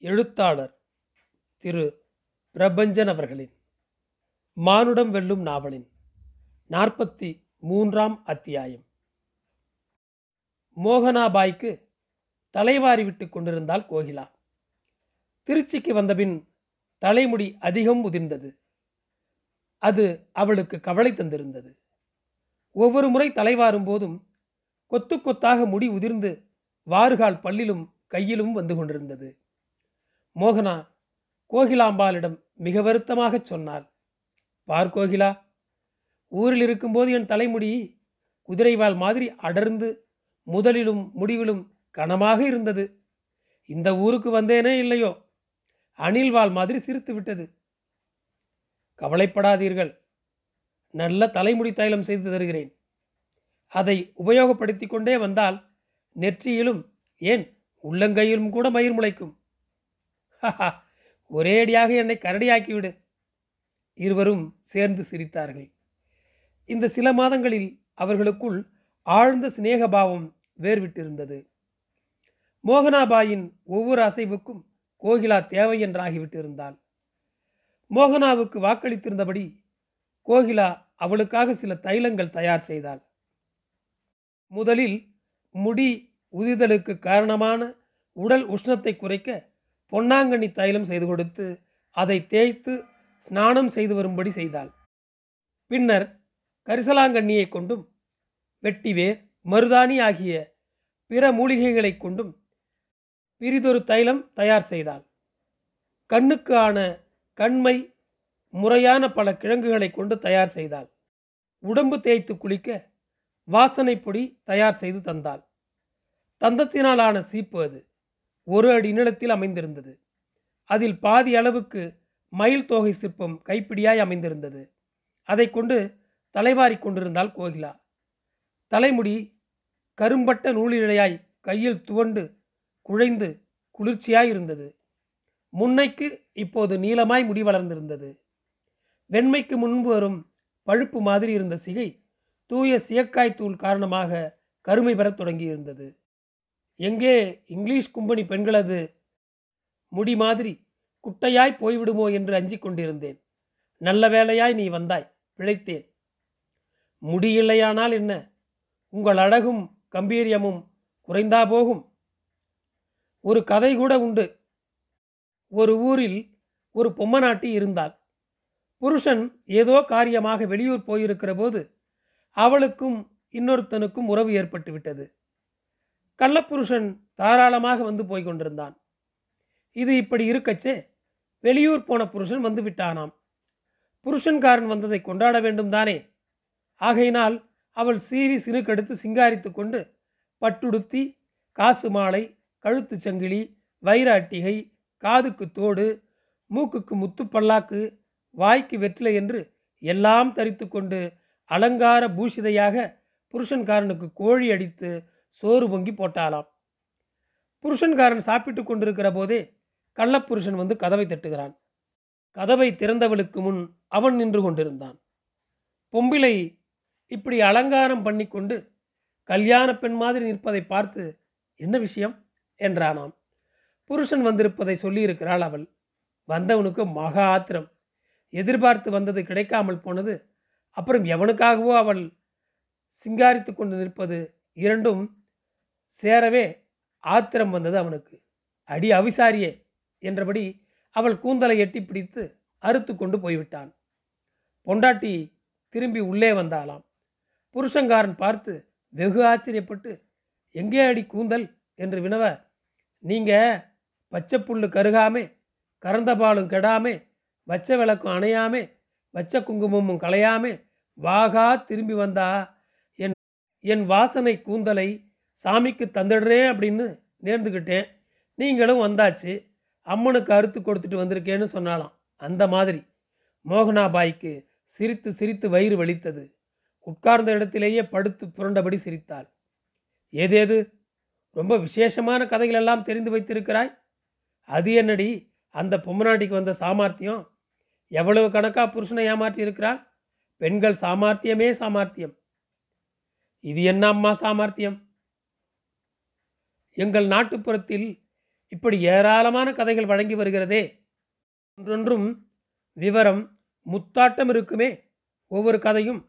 எழுத்தாளர் திரு. பிரபஞ்சன் அவர்களின் மானுடம் வெல்லும் நாவலின் நாற்பத்தி மூன்றாம் அத்தியாயம். மோகனாபாய்க்கு தலைவாரி விட்டு கொண்டிருந்தாள் கோகிலா. திருச்சிக்கு வந்தபின் தலைமுடி அதிகம் உதிர்ந்தது. அது அவளுக்கு கவலை தந்திருந்தது. ஒவ்வொரு முறை தலைவாரும் போதும் கொத்து கொத்தாக முடி உதிர்ந்து வாறுகால் பல்லிலும் கையிலும் வந்து கொண்டிருந்தது. மோகனா கோகிலாம்பாளிடம் மிக வருத்தமாகச் சொன்னாள். பார் கோகிலா ஊரில் இருக்கும்போது என் தலைமுடி குதிரைவால் மாதிரி அடர்ந்து முதலிலும் முடிவிலும் கனமாக இருந்தது. இந்த ஊருக்கு வந்தேனே இல்லையோ? அணில்வால் மாதிரி சிரித்து விட்டது. கவலைப்படாதீர்கள். நல்ல தலைமுடி தைலம் செய்து தருகிறேன். அதை உபயோகப்படுத்தி கொண்டே வந்தால் நெற்றியிலும் ஏன் உள்ளங்கையிலும் கூட மயிர் முளைக்கும். ஒரேடியாக என்னை கரடியாக்கிவிடு. இருவரும் சேர்ந்து சிரித்தார்கள். இந்த சில மாதங்களில் அவர்களுக்குள் ஆழ்ந்த சிநேகபாவம் வேர்விட்டிருந்தது. மோகனாபாயின் ஒவ்வொரு அசைவுக்கும் கோகிலா தேவை என்றாகிவிட்டிருந்தாள். மோகனாவுக்கு வாக்களித்திருந்தபடி கோகிலா அவளுக்காக சில தைலங்கள் தயார் செய்தாள். முதலில் முடி உதிதலுக்கு காரணமான உடல் உஷ்ணத்தை குறைக்க பொன்னாங்கண்ணி தைலம் செய்து கொடுத்து அதை தேய்த்து ஸ்நானம் செய்து வரும்படி செய்தாள். பின்னர் கரிசலாங்கண்ணியை கொண்டும் வெட்டிவேர் மருதாணி ஆகிய பிற மூலிகைகளைக் கொண்டும் பிரிதொரு தைலம் தயார் செய்தாள். கண்ணுக்கு ஆன கண்மை முறையான பல கிழங்குகளை கொண்டு தயார் செய்தாள். உடம்பு தேய்த்து குளிக்க வாசனை பொடி தயார் செய்து தந்தாள். தந்தத்தினால் ஆன சீப்பு அது. ஒரு அடி நீளத்தில் அமைந்திருந்தது. அதில் பாதி அளவுக்கு மயில் தோகை சிற்பம் கைப்பிடியாய் அமைந்திருந்தது. அதை கொண்டு தலைவாரி கொண்டிருந்தாள் கோகிலா. தலைமுடி கரும்பட்ட நூலிழையாய் கையில் துவண்டு குழைந்து குளிர்ச்சியாய் இருந்தது. முன்னைக்கு இப்போது நீளமாய் முடி வளர்ந்திருந்தது. வெண்மைக்கு முன்பு வரும் பழுப்பு மாதிரி இருந்த சிகை தூய சியக்காய் தூள் காரணமாக கருமை பெறத் தொடங்கியிருந்தது. எங்கே இங்கிலீஷ் கும்பனி பெண்களது முடி மாதிரி குட்டையாய் போய்விடுமோ என்று அஞ்சிக் கொண்டிருந்தேன். நல்ல வேளையாய் நீ வந்தாய் பிழைத்தேன். முடியில்லையானால் என்ன? உங்கள் அழகும் கம்பீரியமும் குறைந்தா போகும். ஒரு கதை கூட உண்டு. ஒரு ஊரில் ஒரு பொம்மநாட்டி இருந்தாள். புருஷன் ஏதோ காரியமாக வெளியூர் போயிருக்கிற போது அவளுக்கும் இன்னொருத்தனுக்கும் உறவு ஏற்பட்டு விட்டது கள்ளப்புருஷன் தாராளமாக வந்து போய் கொண்டிருந்தான். இது இப்படி இருக்கச்சே வெளியூர் போன புருஷன் வந்து விட்டானாம். புருஷன்காரன் வந்ததை கொண்டாட வேண்டும் தானே. ஆகையினால் அவள் சீவி சினுக்கெடுத்து சிங்காரித்து கொண்டு பட்டுடுத்தி காசு மாலை கழுத்து சங்கிலி வைர அட்டிகை காதுக்கு தோடு மூக்குக்கு முத்துப்பல்லாக்கு வாய்க்கு வெற்றிலை என்று எல்லாம் தரித்து கொண்டு அலங்கார பூஷிதையாக புருஷன்காரனுக்கு கோழி அடித்து சோறு பொங்கி போட்டாலாம் புருஷன்காரன் சாப்பிட்டு கொண்டிருக்கிற போதே கள்ளப்புருஷன் வந்து கதவை தட்டுகிறான். கதவை திறந்தவளுக்கு முன் அவன் நின்று கொண்டிருந்தான். பொம்பிளை இப்படி அலங்காரம் பண்ணிக்கொண்டு கல்யாண பெண் மாதிரி நிற்பதை பார்த்து என்ன விஷயம்? என்றானாம். புருஷன் வந்திருப்பதை சொல்லியிருக்கிறாள் அவள். வந்தவனுக்கு மகா ஆத்திரம். எதிர்பார்த்து வந்தது கிடைக்காமல் போனது அப்புறம் எவனுக்காகவோ அவள் சிங்காரித்து கொண்டு நிற்பது இரண்டும் சேரவே ஆத்திரம் வந்தது அவனுக்கு. அடி அவிசாரியே என்றபடி அவள் கூந்தலை எட்டி பிடித்து அறுத்து கொண்டு போய்விட்டான். பொண்டாட்டி திரும்பி உள்ளே வந்தாலாம் புருஷங்காரன் பார்த்து வெகு ஆச்சரியப்பட்டு எங்கே அடி கூந்தல்? என்று வினவ நீங்க பச்சை புல்லு கருகாமே கறந்த பாலும் கெடாமே வச்ச விளக்கும் அணையாமே வச்ச குங்குமமும் களையாமே வாகா திரும்பி வந்தா என் என் வாசனை கூந்தலை சாமிக்கு தந்துடுறேன் அப்படின்னு நேர்ந்துக்கிட்டேன் நீங்களும் வந்தாச்சு. அம்மனுக்கு அறுத்து கொடுத்துட்டு வந்திருக்கேன்னு சொன்னாலாம் அந்த மாதிரி. மோகனாபாய்க்கு சிரித்து சிரித்து வயிறு வலித்தது. உட்கார்ந்த இடத்திலேயே படுத்து புரண்டபடி சிரித்தாள். ஏதேது? ரொம்ப விசேஷமான கதைகளெல்லாம் தெரிந்து வைத்திருக்கிறாய்? அது என்னடி? அந்த பொம்மநாட்டிக்கு வந்த சாமர்த்தியம்? எவ்வளவு கணக்கா புருஷனை ஏமாற்றி இருக்கிறாள்? பெண்கள் சாமர்த்தியமே சாமர்த்தியம். இது என்ன அம்மா சாமர்த்தியம்? எங்கள் நாட்டுப்புறத்தில் இப்படி ஏராளமான கதைகள் வழங்கி வருகிறதே. ஒன்றொன்றும் விவரம் முத்தாட்டம் இருக்குமே. ஒவ்வொரு கதையும்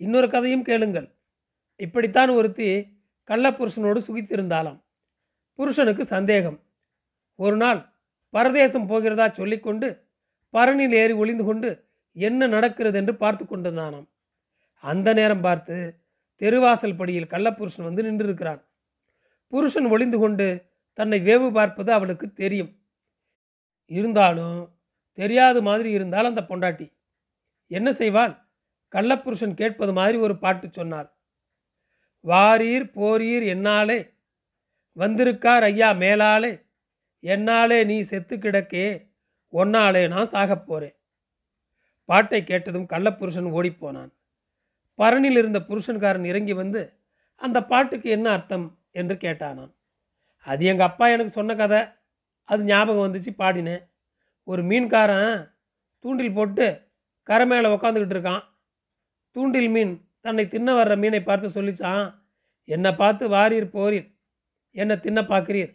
இன்னொரு கதையும் கேளுங்கள். இப்படித்தான் ஒருத்தி கள்ளப்புருஷனோடு சுகித்திருந்தாலாம் புருஷனுக்கு சந்தேகம். ஒரு நாள் பரதேசம் போகிறதா சொல்லிக்கொண்டு பரணில் ஏறி ஒளிந்து கொண்டு என்ன நடக்கிறது என்று பார்த்து கொண்டிருந்தானாம். அந்த நேரம் பார்த்து தெருவாசல் படியில் கள்ளப்புருஷன் வந்து நின்றிருக்கிறான். புருஷன் ஒளிந்து கொண்டு தன்னை வேவு பார்ப்பது அவளுக்கு தெரியும். இருந்தாலும் தெரியாத மாதிரி இருந்தால் அந்த பொண்டாட்டி. என்ன செய்வாள்? கள்ளப்புருஷன் கேட்பது மாதிரி ஒரு பாட்டு சொன்னாள். வாரீர் போரீர் என்னாலே? வந்திருக்கார் ஐயா மேலாலே? என்னாலே நீ செத்து கிடக்கே? ஒன்னாலே நான் சாகப் போறேன். பாட்டை கேட்டதும் கள்ளப்புருஷன் ஓடிப்போனான் பரணில் இருந்த புருஷன்காரன் இறங்கி வந்து அந்த பாட்டுக்கு என்ன அர்த்தம்? என்று கேட்டானான். அது எங்கள் அப்பா எனக்கு சொன்ன கதை. அது ஞாபகம் வந்துச்சு பாடினேன். ஒரு மீன்காரன் தூண்டில் போட்டு கரை மேலே உக்காந்துக்கிட்டு இருக்கான். தூண்டில் மீன் தன்னை தின்ன வர்ற மீனை பார்த்து சொல்லிச்சான் என்னை பார்த்து வாரீர் போரீர். என்னை தின்ன பார்க்குறீர்.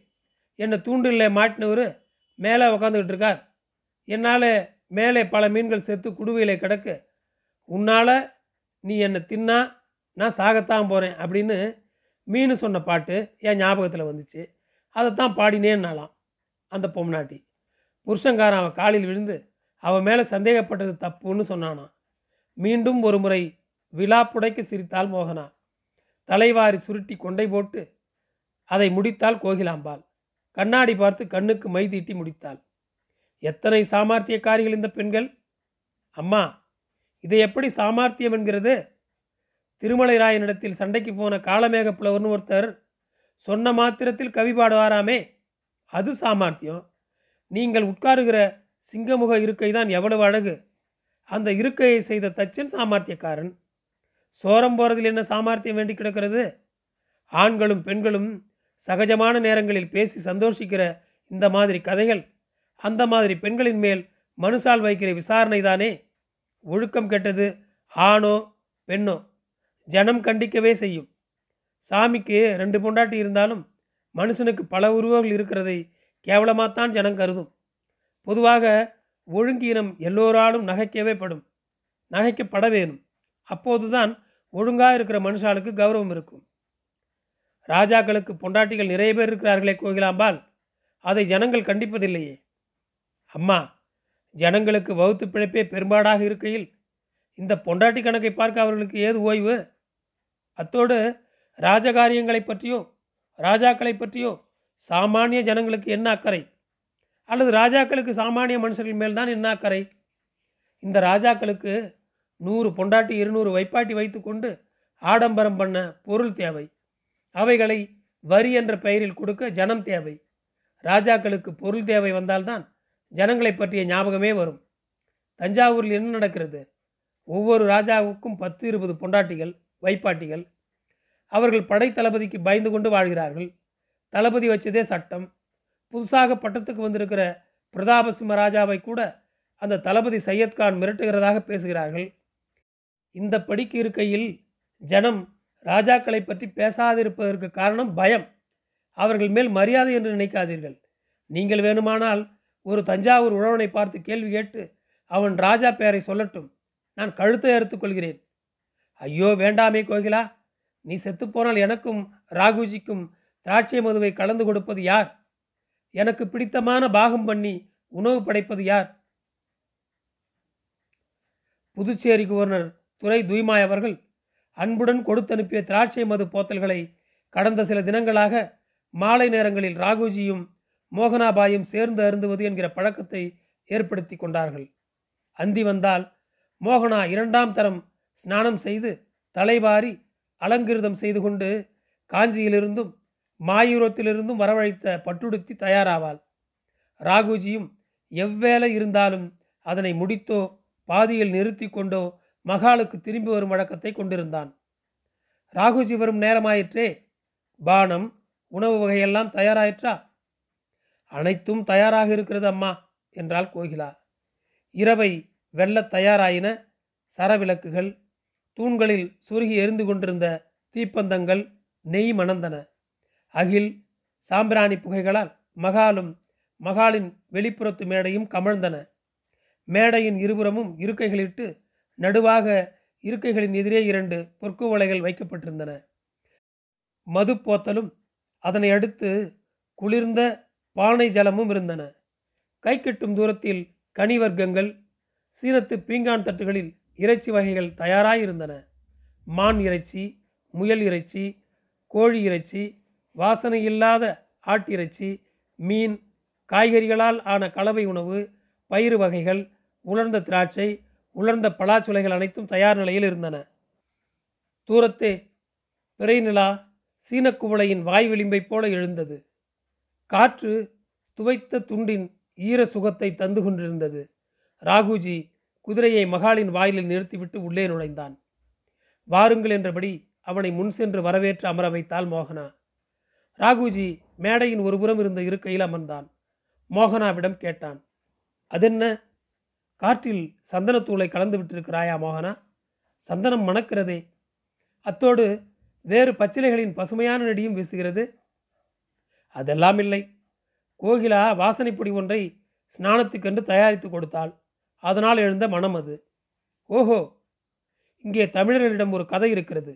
என்னை தூண்டிலில் மாட்டினவர் மேலே உக்காந்துக்கிட்டு இருக்கார். என்னால் மேலே பல மீன்கள் செத்து குடுவையில் கிடக்கு. உன்னால் நீ என்னை தின்னா நான் சாகத்தான் போகிறேன் அப்படின்னு மீன் சொன்ன பாட்டு என் ஞாபகத்தில் வந்துச்சு. அதைத்தான் பாடினேன்னாலாம் அந்த பொம்னாட்டி. புருஷங்காரன் அவன் காலில் விழுந்து அவன் மேலே சந்தேகப்பட்டது தப்புன்னு சொன்னானான் மீண்டும் ஒரு முறை விழா புடைக்க சிரித்தாள் மோகனா. தலைவாரி சுருட்டி கொண்டை போட்டு அதை முடித்தாள் கோகிலாம்பாள். கண்ணாடி பார்த்து கண்ணுக்கு மை தீட்டி முடித்தாள். எத்தனை சாமர்த்தியக்காரிகள் இந்த பெண்கள்? அம்மா இதை எப்படி சாமர்த்தியம் என்கிறது? திருமலை ராயனிடத்தில் சண்டைக்கு போன காலமேக புலவர்னு ஒருத்தர் சொன்ன மாத்திரத்தில் கவி பாடுவாராமே அது சாமர்த்தியம். நீங்கள் உட்காருகிற சிங்கமுக இருக்கை தான் எவ்வளவு அழகு. அந்த இருக்கையை செய்த தச்சன் சாமர்த்தியக்காரன். சோரம் போகிறதில் என்ன சாமர்த்தியம் வேண்டி கிடக்கிறது? ஆண்களும் பெண்களும் சகஜமான நேரங்களில் பேசி சந்தோஷிக்கிற இந்த மாதிரி கதைகள் அந்த மாதிரி பெண்களின் மேல் மனுஷால் வைக்கிற விசாரணை தானே ஒழுக்கம் கெட்டது ஆணோ பெண்ணோ? ஜனம் கண்டிக்கவே செய்யும். சாமிக்கு ரெண்டு பொண்டாட்டி இருந்தாலும் மனுஷனுக்கு பல உருவங்கள் இருக்கிறதை கேவலமாகத்தான் ஜனம் கருதும். பொதுவாக ஒழுங்கீனம் எல்லோராலும் நகைக்கவே படும். நகைக்கப்பட வேணும். அப்போதுதான் ஒழுங்காக இருக்கிற மனுஷாளுக்கு கௌரவம் இருக்கும். ராஜாக்களுக்கு பொண்டாட்டிகள் நிறைய பேர் இருக்கிறார்களே கோகிலாம்பால் அதை ஜனங்கள் கண்டிப்பதில்லையே. அம்மா ஜனங்களுக்கு வகுத்து பிழைப்பே பெரும்பாடாக இருக்கையில் இந்த பொண்டாட்டி கணக்கை பார்க்க அவர்களுக்கு ஏது ஓய்வு? அத்தோடு ராஜகாரியங்களை பற்றியோ ராஜாக்களை பற்றியோ சாமானிய ஜனங்களுக்கு என்ன அக்கறை? அல்லது ராஜாக்களுக்கு சாமானிய மனுஷர்கள் மேல்தான் என்ன அக்கறை? இந்த ராஜாக்களுக்கு நூறு பொண்டாட்டி இருநூறு வைப்பாட்டி வைத்துக்கொண்டு ஆடம்பரம் பண்ண பொருள் தேவை. அவைகளை வரி என்ற பெயரில் கொடுக்க ஜனம் தேவை. ராஜாக்களுக்கு பொருள் தேவை வந்தால்தான் ஜனங்களை பற்றிய ஞாபகமே வரும். தஞ்சாவூரில் என்ன நடக்கிறது? ஒவ்வொரு ராஜாவுக்கும் பத்து இருபது பொண்டாட்டிகள் வைப்பாட்டிகள். அவர்கள் படை தளபதிக்கு பயந்து கொண்டு வாழ்கிறார்கள். தளபதி வச்சதே சட்டம். புதுசாக பட்டத்துக்கு வந்திருக்கிற பிரதாபசிம்ம ராஜாவை கூட அந்த தளபதி சையத்கான் மிரட்டுகிறதாக பேசுகிறார்கள். இந்த படிக்கு இருக்கையில் ஜனம் ராஜாக்களை பற்றி பேசாதிருப்பதற்கு காரணம் பயம். அவர்கள் மேல் மரியாதை என்று நினைக்காதீர்கள். நீங்கள் வேணுமானால் ஒரு தஞ்சாவூர் உழவனை பார்த்து கேள்வி கேட்டு அவன் ராஜா பெயரை சொல்லட்டும். நான் கழுத்தை எடுத்துக்கொள்கிறேன் ஐயோ வேண்டாமே கோகிலா. நீ செத்துப்போனால் எனக்கும் ராகுஜிக்கும் திராட்சை மதுவை கலந்து கொடுப்பது யார்? எனக்கு பிடித்தமான பாகம் பண்ணி உணவு படைப்பது யார்? புதுச்சேரி கவர்னர் துரை துய்மாய் அவர்கள் அன்புடன் கொடுத்தனுப்பிய திராட்சை மது போத்தல்களை கடந்த சில தினங்களாக மாலை நேரங்களில் ராகுஜியும் மோகனாபாயும் சேர்ந்து அருந்துவது என்கிற பழக்கத்தை ஏற்படுத்தி கொண்டார்கள். அந்தி வந்தால் மோகனா இரண்டாம் தரம் ஸ்நானம் செய்து தலைவாரி அலங்கிருதம் செய்து கொண்டு காஞ்சியிலிருந்தும் மாயூரத்திலிருந்தும் வரவழைத்த பட்டுடுத்தி தயாராவாள். ராகுஜியும் எவ்வேளை இருந்தாலும் அதனை முடித்தோ பாதியில் நிறுத்தி கொண்டோ மகாலுக்கு திரும்பி வரும் வழக்கத்தை கொண்டிருந்தான். ராகுஜி வரும் நேரமாயிற்றே பானம் உணவு வகையெல்லாம் தயாராயிற்றா? அனைத்தும் தயாராக இருக்கிறது அம்மா என்றாள் கோகிலா. இரவை வெல்லத் தயாராயின சரவிளக்குகள் தூண்களில் சுருகி எரிந்து கொண்டிருந்த தீப்பந்தங்கள் நெய் மணந்தன. அகில் சாம்பிராணி புகைகளால் மகாலும் மகாலின் வெளிப்புறத்து மேடையும் கமழ்ந்தன. மேடையின் இருபுறமும் இருக்கைகளிட்டு நடுவாக இருக்கைகளின் எதிரே இரண்டு பொற்குவளைகள் வைக்கப்பட்டிருந்தன. மது போத்தலும் அதனை அடுத்து குளிர்ந்த பானை ஜலமும் இருந்தன. கை கெட்டும் தூரத்தில் கனிவர்க்கங்கள் சீனத்து பீங்கான் தட்டுகளில் இறைச்சி வகைகள் தயாராக இருந்தன. மான் இறைச்சி முயல் இறைச்சி கோழி இறைச்சி வாசனை இல்லாத ஆட்டிறைச்சி மீன் காய்கறிகளால் ஆன கலவை உணவு பயிறு வகைகள் உலர்ந்த திராட்சை உலர்ந்த பலாச்சுளைகள் அனைத்தும் தயார் நிலையில் இருந்தன. தூரத்தே பிறை நிலா சீனக்குவளையின் வாய் விளிம்பைப் போல எழுந்தது. காற்று துவைத்த துண்டின் ஈர சுகத்தை தந்து கொண்டிருந்தது. ராகுஜி குதிரையை மகாலின் வாயிலில் நிறுத்திவிட்டு உள்ளே நுழைந்தான். வாருங்கள் என்றபடி அவனை முன் சென்று வரவேற்று அமர வைத்தாள் மோகனா. ராகுஜி மேடையின் ஒருபுறம் இருந்த இருக்கையில் அமர்ந்தான். மோகனாவிடம் கேட்டான் அதென்ன? காற்றில் சந்தனத்தூளை கலந்து விட்டிருக்கிறாயா மோகனா? சந்தனம் மணக்கிறதே. அத்தோடு வேறு பச்சிலைகளின் பசுமையான நடியும் வீசுகிறது. அதெல்லாம் இல்லை. கோகிலா வாசனைப்பொடி ஒன்றை ஸ்நானத்துக்கென்று தயாரித்து கொடுத்தாள். அதனால் எழுந்த மனம் அது. ஓஹோ இங்கே தமிழர்களிடம் ஒரு கதை இருக்கிறது.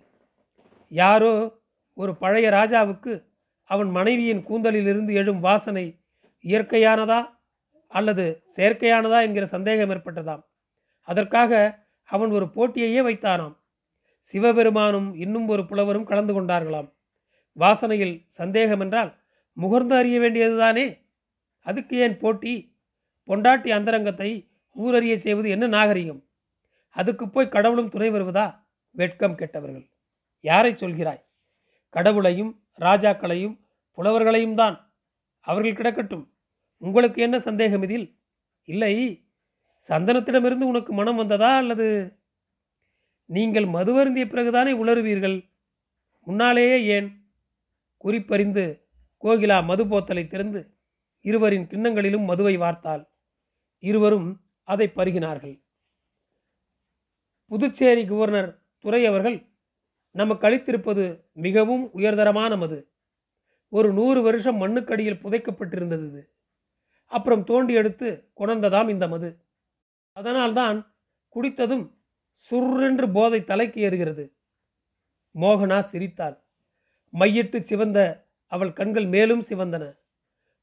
யாரோ ஒரு பழைய ராஜாவுக்கு அவன் மனைவியின் கூந்தலிலிருந்து எழும் வாசனை இயற்கையானதா அல்லது செயற்கையானதா என்கிற சந்தேகம் ஏற்பட்டதாம். அதற்காக அவன் ஒரு போட்டியையே வைத்தானாம். சிவபெருமானும் இன்னும் ஒரு புலவரும் கலந்து கொண்டார்களாம். வாசனையில் சந்தேகம் என்றால் முகர்ந்து அறிய வேண்டியதுதானே? அதுக்கு ஏன் போட்டி? பொண்டாட்டி அந்தரங்கத்தை ஊரறிய செய்வது என்ன நாகரிகம்? அதுக்கு போய் கடவுளும் துணை வருவதா? வெட்கம் கெட்டவர்கள். யாரை சொல்கிறாய்? கடவுளையும் ராஜாக்களையும் புலவர்களையும் தான். அவர்கள் கிடக்கட்டும். உங்களுக்கு என்ன சந்தேகம் இதில்? இல்லை. சந்தனத்திடமிருந்து உனக்கு மனம் வந்ததா அல்லது நீங்கள் மதுவருந்திய பிறகுதானே உளறுவீர்கள்? முன்னாலேயே ஏன்? குறிப்பறிந்து கோகிலா மது போத்தலை திறந்து இருவரின் கிண்ணங்களிலும் மதுவை வார்த்தாள். இருவரும் அதை பருகினார்கள். புதுச்சேரி கவர்னர் துறை அவர்கள் நமக்கு அளித்திருப்பது மிகவும் உயர்தரமான மது. ஒரு நூறு வருஷம் மண்ணுக்கடியில் புதைக்கப்பட்டிருந்தது அப்புறம் தோண்டி எடுத்து கொணர்ந்ததாம் இந்த மது. அதனால்தான் குடித்ததும் சுர்ரென்று போதை தலைக்கு ஏறுகிறது. மோகனா சிரித்தாள். மையிட்டு சிவந்த அவள் கண்கள் மேலும் சிவந்தன.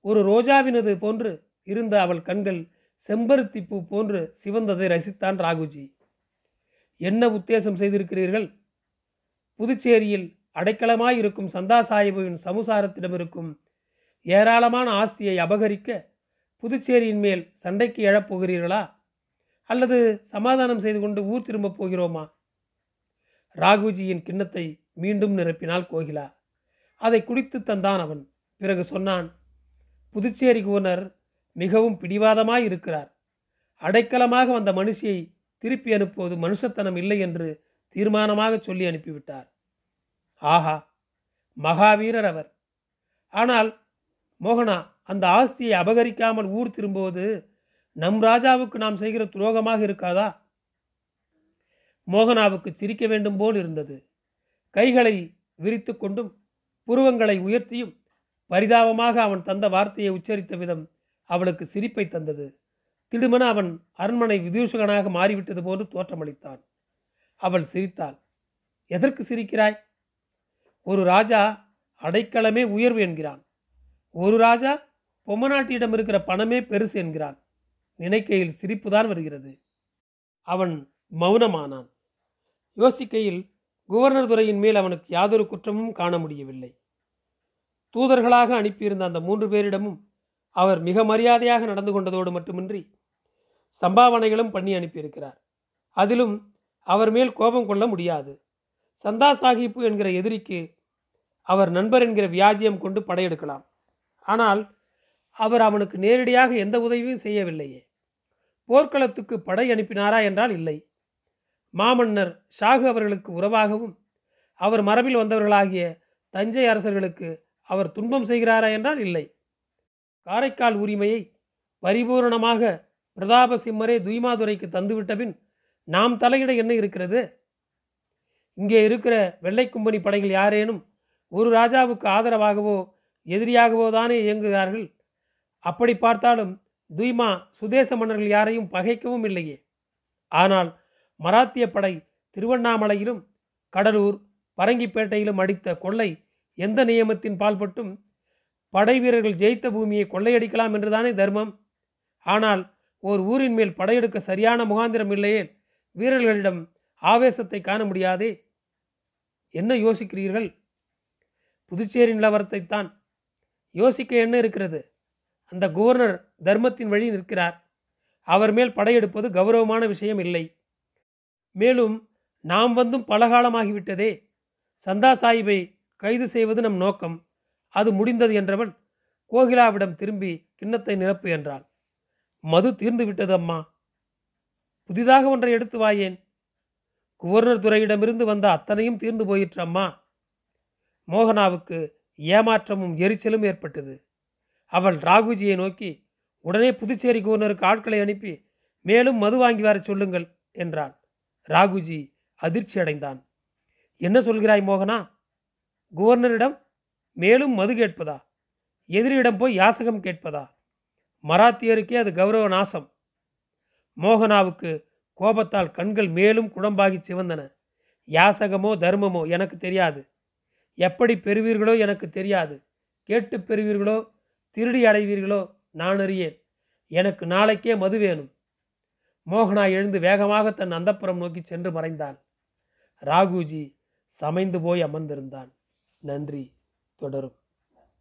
ஒரு ரோஜாவினது போன்று இருந்த அவள் கண்கள் செம்பருத்தி பூ போன்று சிவந்ததை ரசித்தான் ராகுஜி. என்ன உத்தேசம் செய்திருக்கிறீர்கள்? புதுச்சேரியில் அடைக்கலமாயிருக்கும் சந்தா சாஹிபுவின் சமுசாரத்திடமிருக்கும் ஏராளமான ஆஸ்தியை அபகரிக்க புதுச்சேரியின் மேல் சண்டைக்கு எழப்போகிறீர்களா? அல்லது சமாதானம் செய்து கொண்டு ஊர் திரும்பப் போகிறோமா? ராகுஜியின் கிண்ணத்தை மீண்டும் நிரப்பினாள் கோகிலா. அதை குடித்து தந்தான் அவன். பிறகு சொன்னான் புதுச்சேரி கவர்னர் மிகவும் பிடிவாதமாய் இருக்கிறார். அடைக்கலமாக வந்த மனுஷியை திருப்பி அனுப்புவது மனுஷத்தனம் இல்லை என்று தீர்மானமாக சொல்லி அனுப்பிவிட்டார். ஆஹா மகாவீரர் அவர். ஆனால் மோகனா அந்த ஆஸ்தியை அபகரிக்காமல் ஊர் திரும்புவது நம் ராஜாவுக்கு நாம் செய்கிற துரோகமாக இருக்காதா? மோகனாவுக்கு சிரிக்க வேண்டும் போல் இருந்தது. கைகளை விரித்து கொண்டும் புருவங்களை உயர்த்தியும் பரிதாபமாக அவன் தந்த வார்த்தையை உச்சரித்த விதம் அவளுக்கு சிரிப்பை தந்தது. திடுமென அவன் அரண்மனை விதூஷகனாக மாறிவிட்டது போன்று தோற்றமளித்தான். அவள் சிரித்தாள். எதற்கு சிரிக்கிறாய்? ஒரு ராஜா அடைக்கலமே உயர்வு என்கிறான். ஒரு ராஜா பொம்மநாட்டியிடம் இருக்கிற பணமே பெருசு என்கிறான். நினைக்கையில் சிரிப்புதான் வருகிறது. அவன் மௌனமானான். யோசிக்கையில் குவர்னர் துறையின் மேல் அவனுக்கு யாதொரு குற்றமும் காண முடியவில்லை. தூதர்களாக அனுப்பியிருந்த அந்த மூன்று பேரிடமும் அவர் மிக மரியாதையாக நடந்து கொண்டதோடு மட்டுமின்றி சம்பாவனைகளும் பண்ணி அனுப்பியிருக்கிறார். அதிலும் அவர் மேல் கோபம் கொள்ள முடியாது. சந்தா சாஹிப்பு என்கிற எதிரிக்கு அவர் நண்பர் என்கிற வியாஜியம் கொண்டு படையெடுக்கலாம். ஆனால் அவர் அவனுக்கு நேரடியாக எந்த உதவியும் செய்யவில்லையே. போர்க்களத்துக்கு படை அனுப்பினாரா என்றால் இல்லை. மாமன்னர் ஷாகு அவர்களுக்கு உறவாகவும் அவர் மரபில் வந்தவர்களாகிய தஞ்சை அரசர்களுக்கு அவர் துன்பம் செய்கிறாரா என்றால் இல்லை. காரைக்கால் உரிமையை பரிபூரணமாக பிரதாப சிம்மரே துய்மாதுரைக்கு தந்துவிட்டபின் நாம் தலையிட என்ன இருக்கிறது? இங்கே இருக்கிற வெள்ளை கும்பனி படைகள் யாரேனும் ஒரு ராஜாவுக்கு ஆதரவாகவோ எதிரியாகவோ தானே இயங்குகிறார்கள்? அப்படி பார்த்தாலும் துய்மா சுதேச மன்னர்கள் யாரையும் பகைக்கவும் இல்லையே. ஆனால் மராத்திய படை திருவண்ணாமலையிலும் கடலூர் பரங்கிப்பேட்டையிலும் அடித்த கொள்ளை எந்த நியமத்தின் பால்பட்டும் படை வீரர்கள் ஜெயித்த பூமியை கொள்ளையடிக்கலாம் என்றுதானே தர்மம்? ஆனால் ஓர் ஊரின் மேல் படையெடுக்க சரியான முகாந்திரம் இல்லையே வீரர்களிடம் ஆவேசத்தை காண முடியாதே. என்ன யோசிக்கிறீர்கள்? புதுச்சேரி நிலவரத்தைத்தான் யோசிக்க என்ன இருக்கிறது? அந்த குவர்னர் தர்மத்தின் வழி நிற்கிறார். அவர் மேல் படையெடுப்பது கௌரவமான விஷயம் இல்லை. மேலும் நாம் வந்தும் பலகாலமாகிவிட்டதே. சந்தா சாஹிப்பை கைது செய்வது நம் நோக்கம். அது முடிந்தது என்றவள் கோகிலாவிடம் திரும்பி கிண்ணத்தை நிரப்பு என்றாள். மது தீர்ந்து விட்டது அம்மா. புதிதாக ஒன்றை எடுத்து வாயேன். குவர்னர் துறையிடமிருந்து வந்த அத்தனையும் தீர்ந்து போயிற்று அம்மா. மோகனாவுக்கு ஏமாற்றமும் எரிச்சலும் ஏற்பட்டது. அவள் ராகுஜியை நோக்கி உடனே புதுச்சேரி குவர்னருக்கு ஆட்களை அனுப்பி மேலும் மது வாங்கி வரச் சொல்லுங்கள் என்றாள். ராகுஜி அதிர்ச்சி அடைந்தான் என்ன சொல்கிறாய் மோகனா? குவர்னரிடம் மேலும் மது கேட்பதா? எதிரியிடம் போய் யாசகம் கேட்பதா? மராத்தியருக்கே அது கௌரவ நாசம். மோகனாவுக்கு கோபத்தால் கண்கள் மேலும் குடம்பாகி சிவந்தன. யாசகமோ தர்மமோ எனக்கு தெரியாது. எப்படி பெறுவீர்களோ எனக்கு தெரியாது. கேட்டு பெறுவீர்களோ திருடி அடைவீர்களோ நான் அறியேன். எனக்கு நாளைக்கே மது வேணும். மோகனா எழுந்து வேகமாக தன் அந்தப்புறம் நோக்கி சென்று மறைந்தான் ராகுஜி சமைந்து போய் அமர்ந்திருந்தான். நன்றி. தொடரும்.